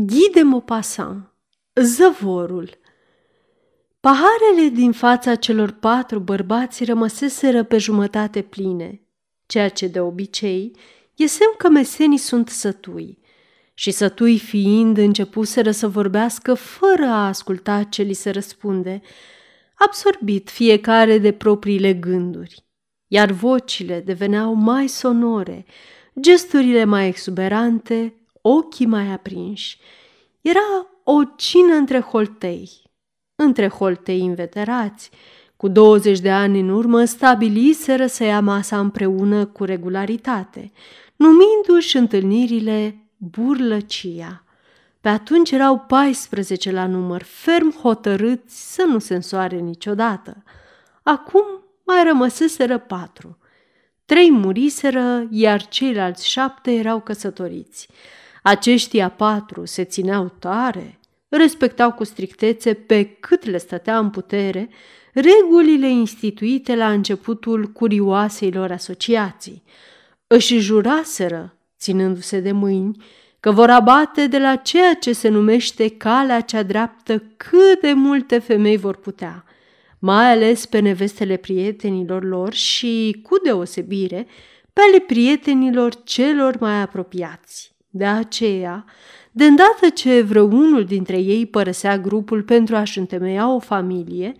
Guy de Maupassant Zăvorul Paharele din fața celor patru bărbați rămăseseră pe jumătate pline, ceea ce de obicei e semn că mesenii sunt sătui. Și sătui fiind începuseră să vorbească fără a asculta ce li se răspunde, absorbit fiecare de propriile gânduri, iar vocile deveneau mai sonore, gesturile mai exuberante, ochii mai aprinși. Era o cină între holtei, între holtei inveterați. Cu 20 de ani în urmă stabiliseră să ia masa împreună cu regularitate, numindu-și întâlnirile burlăcia. Pe atunci erau 14 la număr, ferm hotărâți să nu se însoare niciodată. Acum mai rămăseseră patru. Trei muriseră, iar ceilalți șapte erau căsătoriți. Aceștia patru se țineau tare, respectau cu strictețe pe cât le stătea în putere regulile instituite la începutul curioaseilor asociații. Își juraseră, ținându-se de mâini, că vor abate de la ceea ce se numește calea cea dreaptă cât de multe femei vor putea, mai ales pe nevestele prietenilor lor și, cu deosebire, pe ale prietenilor celor mai apropiați. De aceea, de îndată ce vreunul dintre ei părăsea grupul pentru a-și întemeia o familie,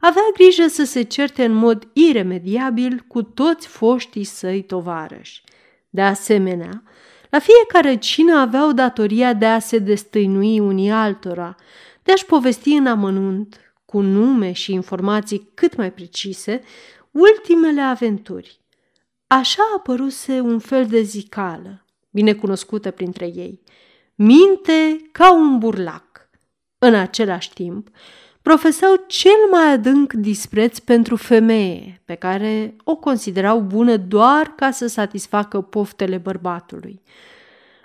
avea grijă să se certe în mod iremediabil cu toți foștii săi tovarăși. De asemenea, la fiecare cină aveau datoria de a se destăinui unii altora, de a-și povesti în amănunt, cu nume și informații cât mai precise, ultimele aventuri. Așa apăruse un fel de zicală, binecunoscută printre ei. Minte ca un burlac. În același timp, profesau cel mai adânc dispreț pentru femeie, pe care o considerau bună doar ca să satisfacă poftele bărbatului.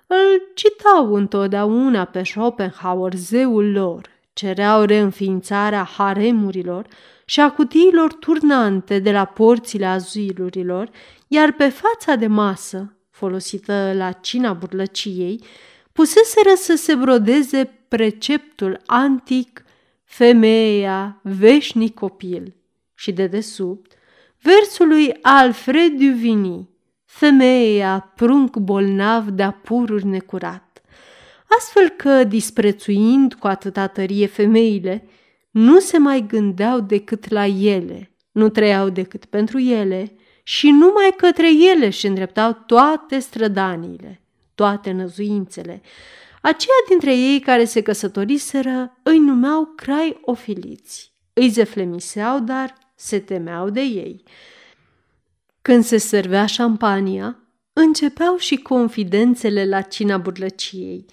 Îl citau întotdeauna pe Schopenhauer, zeul lor, cereau reînființarea haremurilor și a cutiilor turnante de la porțile azilurilor, iar pe fața de masă, folosită la cina burlăciei, puseseră să se brodeze preceptul antic femeia, veșnic copil și de desubt versul lui Alfred Duvigny, femeia, prunc bolnav de pururi necurat. Astfel că, disprețuind cu atâta tărie femeile, nu se mai gândeau decât la ele, nu trăiau decât pentru ele și numai către ele își îndreptau toate strădaniile, toate năzuințele, Aceia dintre ei care se căsătoriseră îi numeau crai ofiliți. Îi zeflemiseau, dar se temeau de ei. Când se servea șampania, începeau și confidențele la cina burlăciei.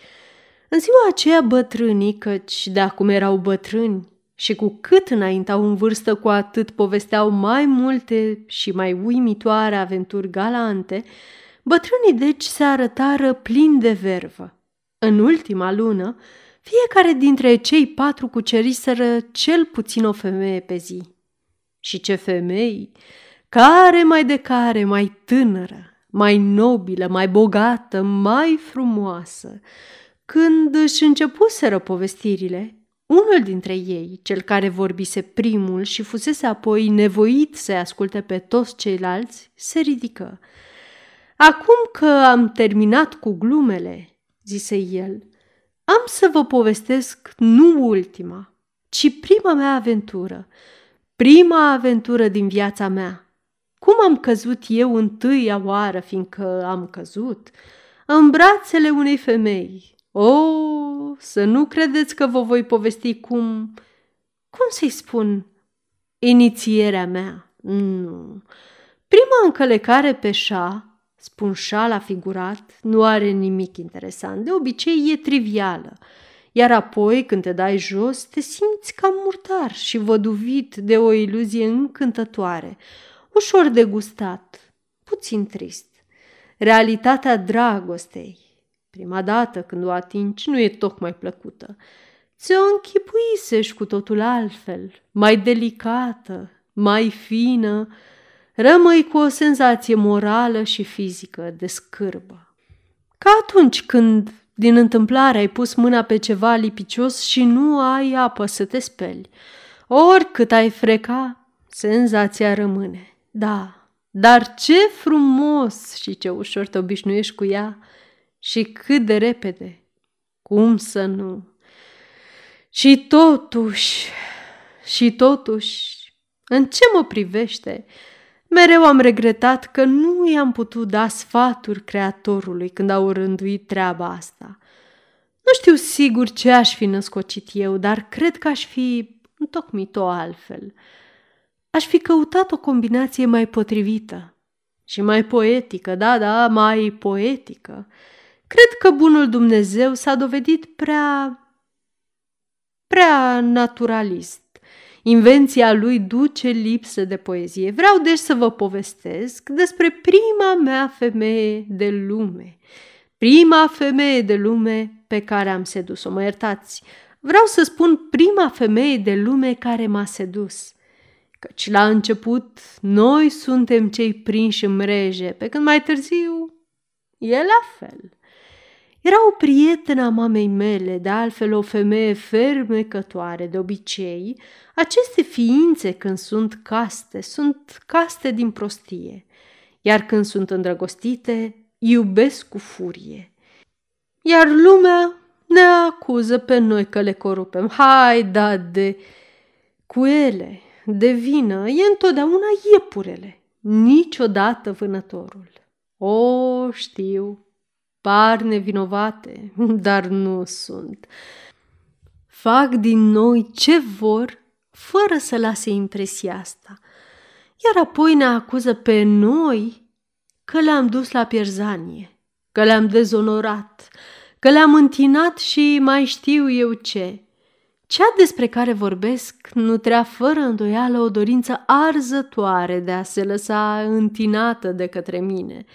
În ziua aceea bătrânii, căci de acum erau bătrâni, și cu cât înaintau în vârstă, cu atât povesteau mai multe și mai uimitoare aventuri galante, bătrânii deci se arătară plini de vervă. În ultima lună, fiecare dintre cei patru cuceriseră cel puțin o femeie pe zi. Și ce femei! Care mai de care mai tânără, mai nobilă, mai bogată, mai frumoasă! Când își începuseră povestirile, unul dintre ei, cel care vorbise primul și fusese apoi nevoit să-i asculte pe toți ceilalți, se ridică. Acum că am terminat cu glumele, zise el, am să vă povestesc nu ultima, ci prima mea aventură, prima aventură din viața mea. Cum am căzut eu întâia oară, fiindcă am căzut, în brațele unei femei. O, să nu credeți că vă voi povesti cum... Cum să-i spun? Inițierea mea. Nu. Prima încălecare pe șa spun șala figurat, nu are nimic interesant. De obicei e trivială. Iar apoi, când te dai jos, te simți cam murtar și văduvit de o iluzie încântătoare, ușor degustat, puțin trist. Realitatea dragostei, prima dată când o atingi, nu e tocmai plăcută. Ți-o închipuisești cu totul altfel, mai delicată, mai fină, rămâi cu o senzație morală și fizică de scârbă. Ca atunci când din întâmplare ai pus mâna pe ceva lipicios și nu ai apă să te speli. Oricât ai freca, senzația rămâne. Da, dar ce frumos și ce ușor te obișnuiești cu ea și cât de repede. Cum să nu? Și totuși, și totuși, în ce mă privește, mereu am regretat că nu i-am putut da sfaturi creatorului când au rânduit treaba asta. Nu știu sigur ce aș fi născocit eu, dar cred că aș fi întocmit-o altfel. Aș fi căutat o combinație mai potrivită și mai poetică, da, da, mai poetică. Cred că bunul Dumnezeu s-a dovedit prea prea naturalist. Invenția lui duce lipsă de poezie. Vreau deci să vă povestesc despre prima mea femeie de lume. Prima femeie de lume pe care am sedus-o. Mă iertați, vreau să spun prima femeie de lume care m-a sedus. Căci la început noi suntem cei prinși în mreje, pe când mai târziu e la fel. Era o prietenă a mamei mele, de altfel o femeie fermecătoare de obicei. Aceste ființe, când sunt caste, sunt caste din prostie, iar când sunt îndrăgostite, iubesc cu furie. Iar lumea ne acuză pe noi că le corupem. Hai, da, de... Cu ele, de vină, e întotdeauna iepurele, niciodată vânătorul. O, știu, par nevinovate, dar nu sunt. Fac din noi ce vor, fără să lase impresia asta. Iar apoi ne acuză pe noi că le-am dus la pierzanie, că le-am dezonorat, că le-am întinat și mai știu eu ce. Cea despre care vorbesc nu trea fără îndoială o dorință arzătoare de a se lăsa întinată de către mine –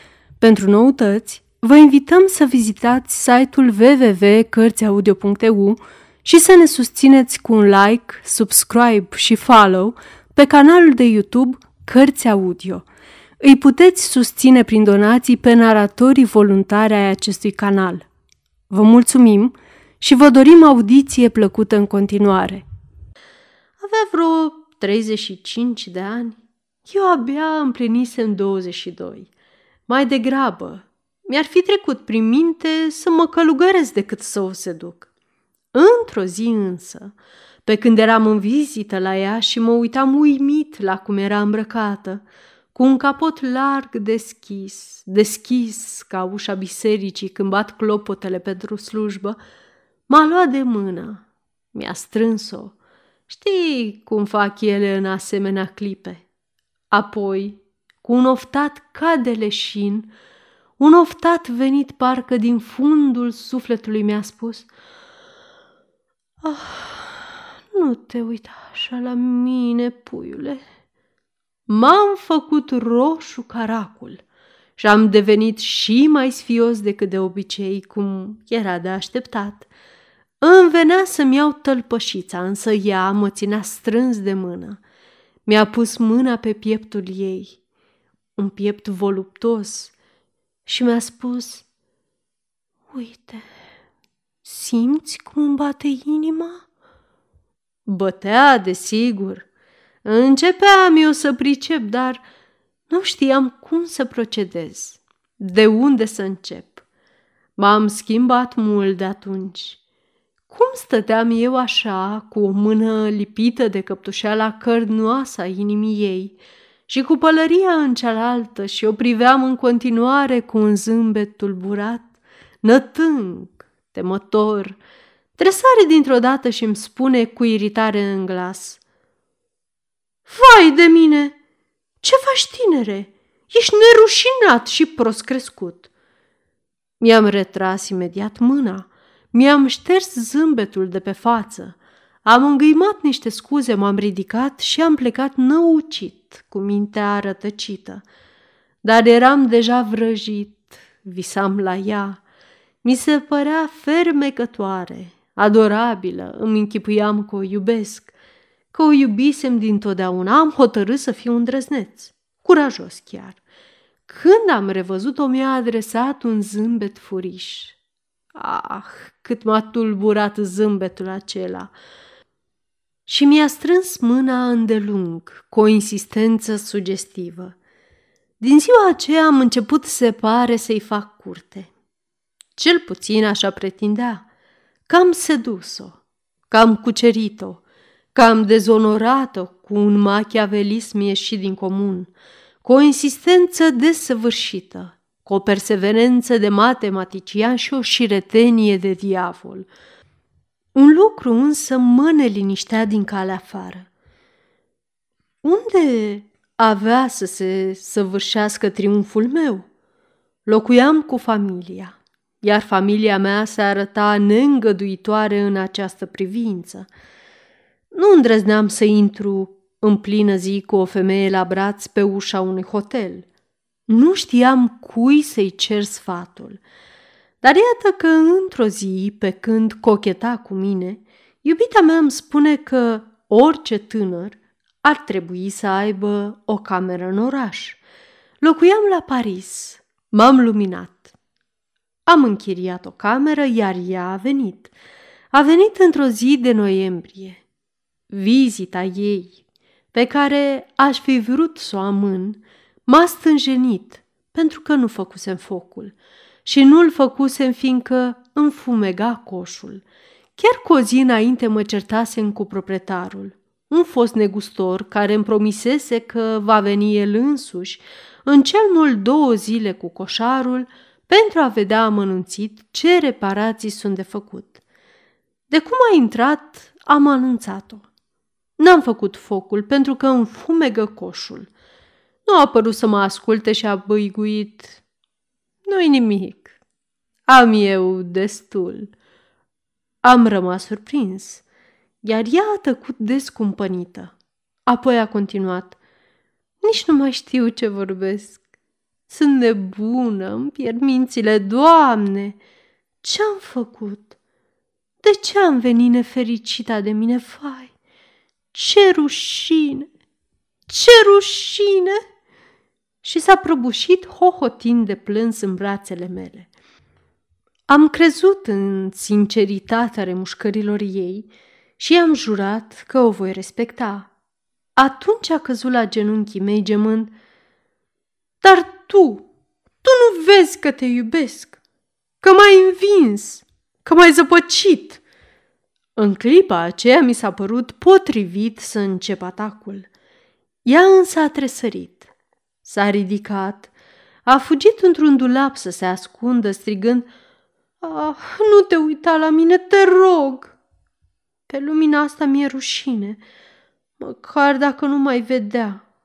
pentru noutăți, vă invităm să vizitați site-ul www.cărțiaudio.eu și să ne susțineți cu un like, subscribe și follow pe canalul de YouTube Cărți Audio. Îi puteți susține prin donații pe naratorii voluntari ai acestui canal. Vă mulțumim și vă dorim audiție plăcută în continuare. Avea vreo 35 de ani. Eu abia împlinisem 22. Mai degrabă, mi-ar fi trecut prin minte să mă călugăresc decât să o seduc. Într-o zi însă, pe când eram în vizită la ea și mă uitam uimit la cum era îmbrăcată, cu un capot larg deschis, deschis ca ușa bisericii când bat clopotele pentru slujbă, m-a luat de mână, mi-a strâns-o. Știi cum fac ele în asemenea clipe. Apoi cu un oftat ca de leșin, un oftat venit parcă din fundul sufletului mi-a spus Ah, nu te uita așa la mine, puiule. M-am făcut roșu caracul și am devenit și mai sfios decât de obicei, cum era de așteptat. Îmi venea să-mi iau tălpășița, însă ea mă ținea strâns de mână. Mi-a pus mâna pe pieptul ei un piept voluptos și mi-a spus Uite, simți cum îmi bate inima? Bătea, desigur. Începeam eu să pricep, dar nu știam cum să procedez, de unde să încep. M-am schimbat mult de atunci. Cum stăteam eu așa, cu o mână lipită de căptușeala cărnoasă a inimii ei, și cu pălăria în cealaltă și o priveam în continuare cu un zâmbet tulburat, nătâng, temător, tresare dintr-o dată și îmi spune cu iritare în glas. Vai de mine! Ce faci, tinere? Ești nerușinat și prost crescut. Mi-am retras imediat mâna, mi-am șters zâmbetul de pe față, am îngâimat niște scuze, m-am ridicat și am plecat năucit, cu mintea rătăcită. Dar eram deja vrăjit, visam la ea. Mi se părea fermecătoare, adorabilă, îmi închipuiam că o iubesc, că o iubisem dintotdeauna, am hotărât să fiu îndrăzneț, curajos chiar. Când am revăzut-o, mi-a adresat un zâmbet furiș. Ah, cât m-a tulburat zâmbetul acela! Și mi-a strâns mâna îndelung, cu o insistență sugestivă. Din ziua aceea am început, se pare, să-i fac curte. Cel puțin așa pretindea, că am sedus-o, că am cucerit-o, că am dezonorat-o cu un machiavelism ieșit din comun, cu o insistență desăvârșită, cu o perseverență de matematician și o șiretenie de diavol. Un lucru însă mă neliniștea din calea afară. Unde avea să se săvârșească triumful meu? Locuiam cu familia, iar familia mea se arăta neîngăduitoare în această privință. Nu îndrăzneam să intru în plină zi cu o femeie la braț pe ușa unui hotel. Nu știam cui să-i cer sfatul. Dar iată că într-o zi, pe când cocheta cu mine, iubita mea îmi spune că orice tânăr ar trebui să aibă o cameră în oraș. Locuiam la Paris. M-am luminat. Am închiriat o cameră, iar ea a venit. A venit într-o zi de noiembrie. Vizita ei pe care aș fi vrut să o amân, m-a stânjenit pentru că nu făcusem focul și nu-l făcusem fiindcă îmi fumega coșul. Chiar cu o zi înainte mă certasem cu proprietarul, un fost negustor care îmi promisese că va veni el însuși în cel mult două zile cu coșarul pentru a vedea amănunțit ce reparații sunt de făcut. De cum a intrat, am anunțat-o. N-am făcut focul pentru că îmi fumegă coșul. Nu a părut să mă asculte și a băiguit. Nu-i nimic. Am eu destul. Am rămas surprins, iar ea a tăcut descumpănită. Apoi a continuat. Nici nu mai știu ce vorbesc. Sunt nebună, îmi pierd mințile, Doamne! Ce-am făcut? De ce am venit nefericita de mine, fai? Ce rușine! Ce rușine! Și s-a prăbușit hohotind de plâns în brațele mele. Am crezut în sinceritatea remușcărilor ei și am jurat că o voi respecta. Atunci a căzut la genunchii mei gemând, Dar tu, tu nu vezi că te iubesc, că m-ai învins, că m-ai zăpăcit!' În clipa aceea mi s-a părut potrivit să încep atacul. Ea însă a tresărit. S-a ridicat, a fugit într-un dulap să se ascundă, strigând Ah, nu te uita la mine, te rog! Pe lumina asta mi-e rușine, măcar dacă nu mai vedea.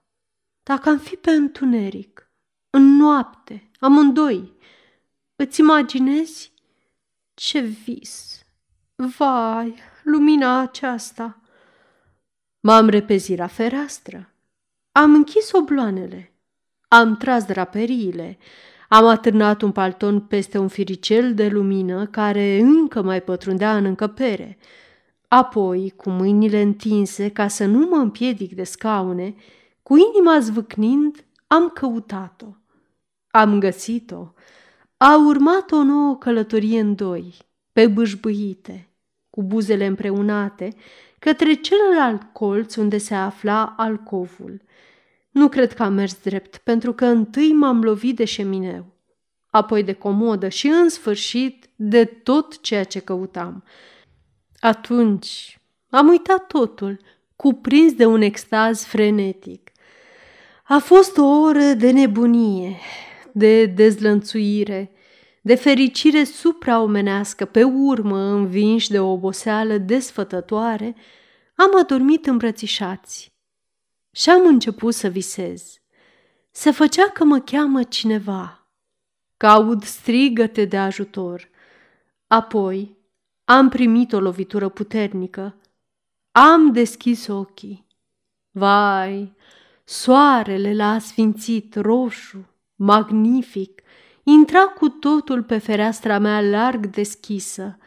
Dacă am fi pe întuneric, în noapte, amândoi, îți imaginezi? Ce vis! Vai, lumina aceasta! M-am repezit la fereastră. Am închis obloanele. Am tras draperiile. Am atârnat un palton peste un firicel de lumină care încă mai pătrundea în încăpere. Apoi, cu mâinile întinse ca să nu mă împiedic de scaune, cu inima zvâcnind, am căutat-o. Am găsit-o. A urmat o nouă călătorie în doi, pe bâșbâite, cu buzele împreunate, către celălalt colț unde se afla alcovul. Nu cred că am mers drept, pentru că întâi m-am lovit de șemineu, apoi de comodă și, în sfârșit, de tot ceea ce căutam. Atunci am uitat totul, cuprins de un extaz frenetic. A fost o oră de nebunie, de dezlănțuire, de fericire supraomenească, pe urmă, învinși de o oboseală desfătătoare, am adormit îmbrățișați și am început să visez. Se făcea că mă cheamă cineva. că aud strigăte de ajutor. Apoi am primit o lovitură puternică. Am deschis ochii. Vai, soarele l-a asfințit roșu, magnific, intra cu totul pe fereastra mea larg deschisă,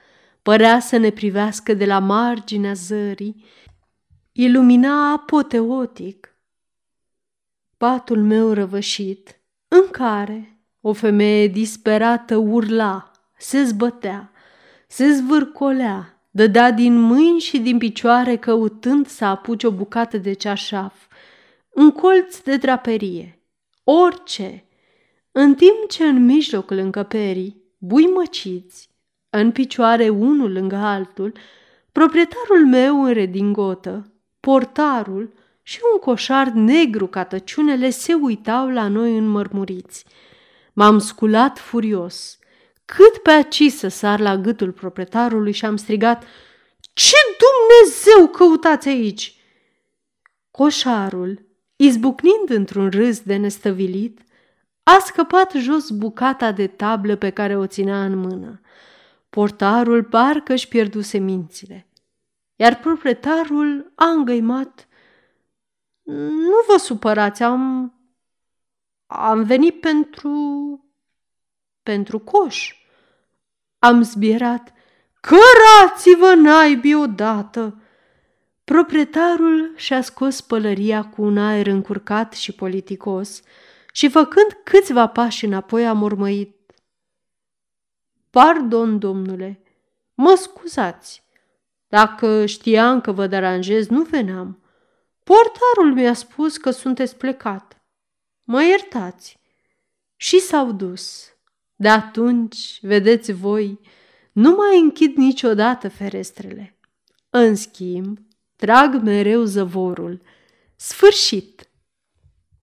părea să ne privească de la marginea zării, ilumina apoteotic patul meu răvășit, în care o femeie disperată urla, se zbătea, se zvârcolea, dădea din mâini și din picioare căutând să apuce o bucată de ceașaf, un colț de draperie, orice, în timp ce în mijlocul încăperii, bui măciți, în picioare unul lângă altul, proprietarul meu în redingotă, portarul și un coșar negru ca tăciunele se uitau la noi înmărmuriți. M-am sculat furios, cât pe aci să sar la gâtul proprietarului și am strigat Ce Dumnezeu căutați aici?" Coșarul, izbucnind într-un râs de nestăvilit, a scăpat jos bucata de tablă pe care o ținea în mână. Portarul parcă își pierduse mințile, iar proprietarul a îngăimat. Nu vă supărați, am... am venit pentru... pentru coș. Am zbierat. Cărați-vă naibii odată! Proprietarul și-a scos pălăria cu un aer încurcat și politicos și făcând câțiva pași înapoi a mormăit. Pardon, domnule, mă scuzați. Dacă știam că vă deranjez, nu veneam. Portarul mi-a spus că sunteți plecat. Mă iertați. Și s-au dus. De atunci, vedeți voi, nu mai închid niciodată ferestrele. În schimb, trag mereu zăvorul. Sfârșit!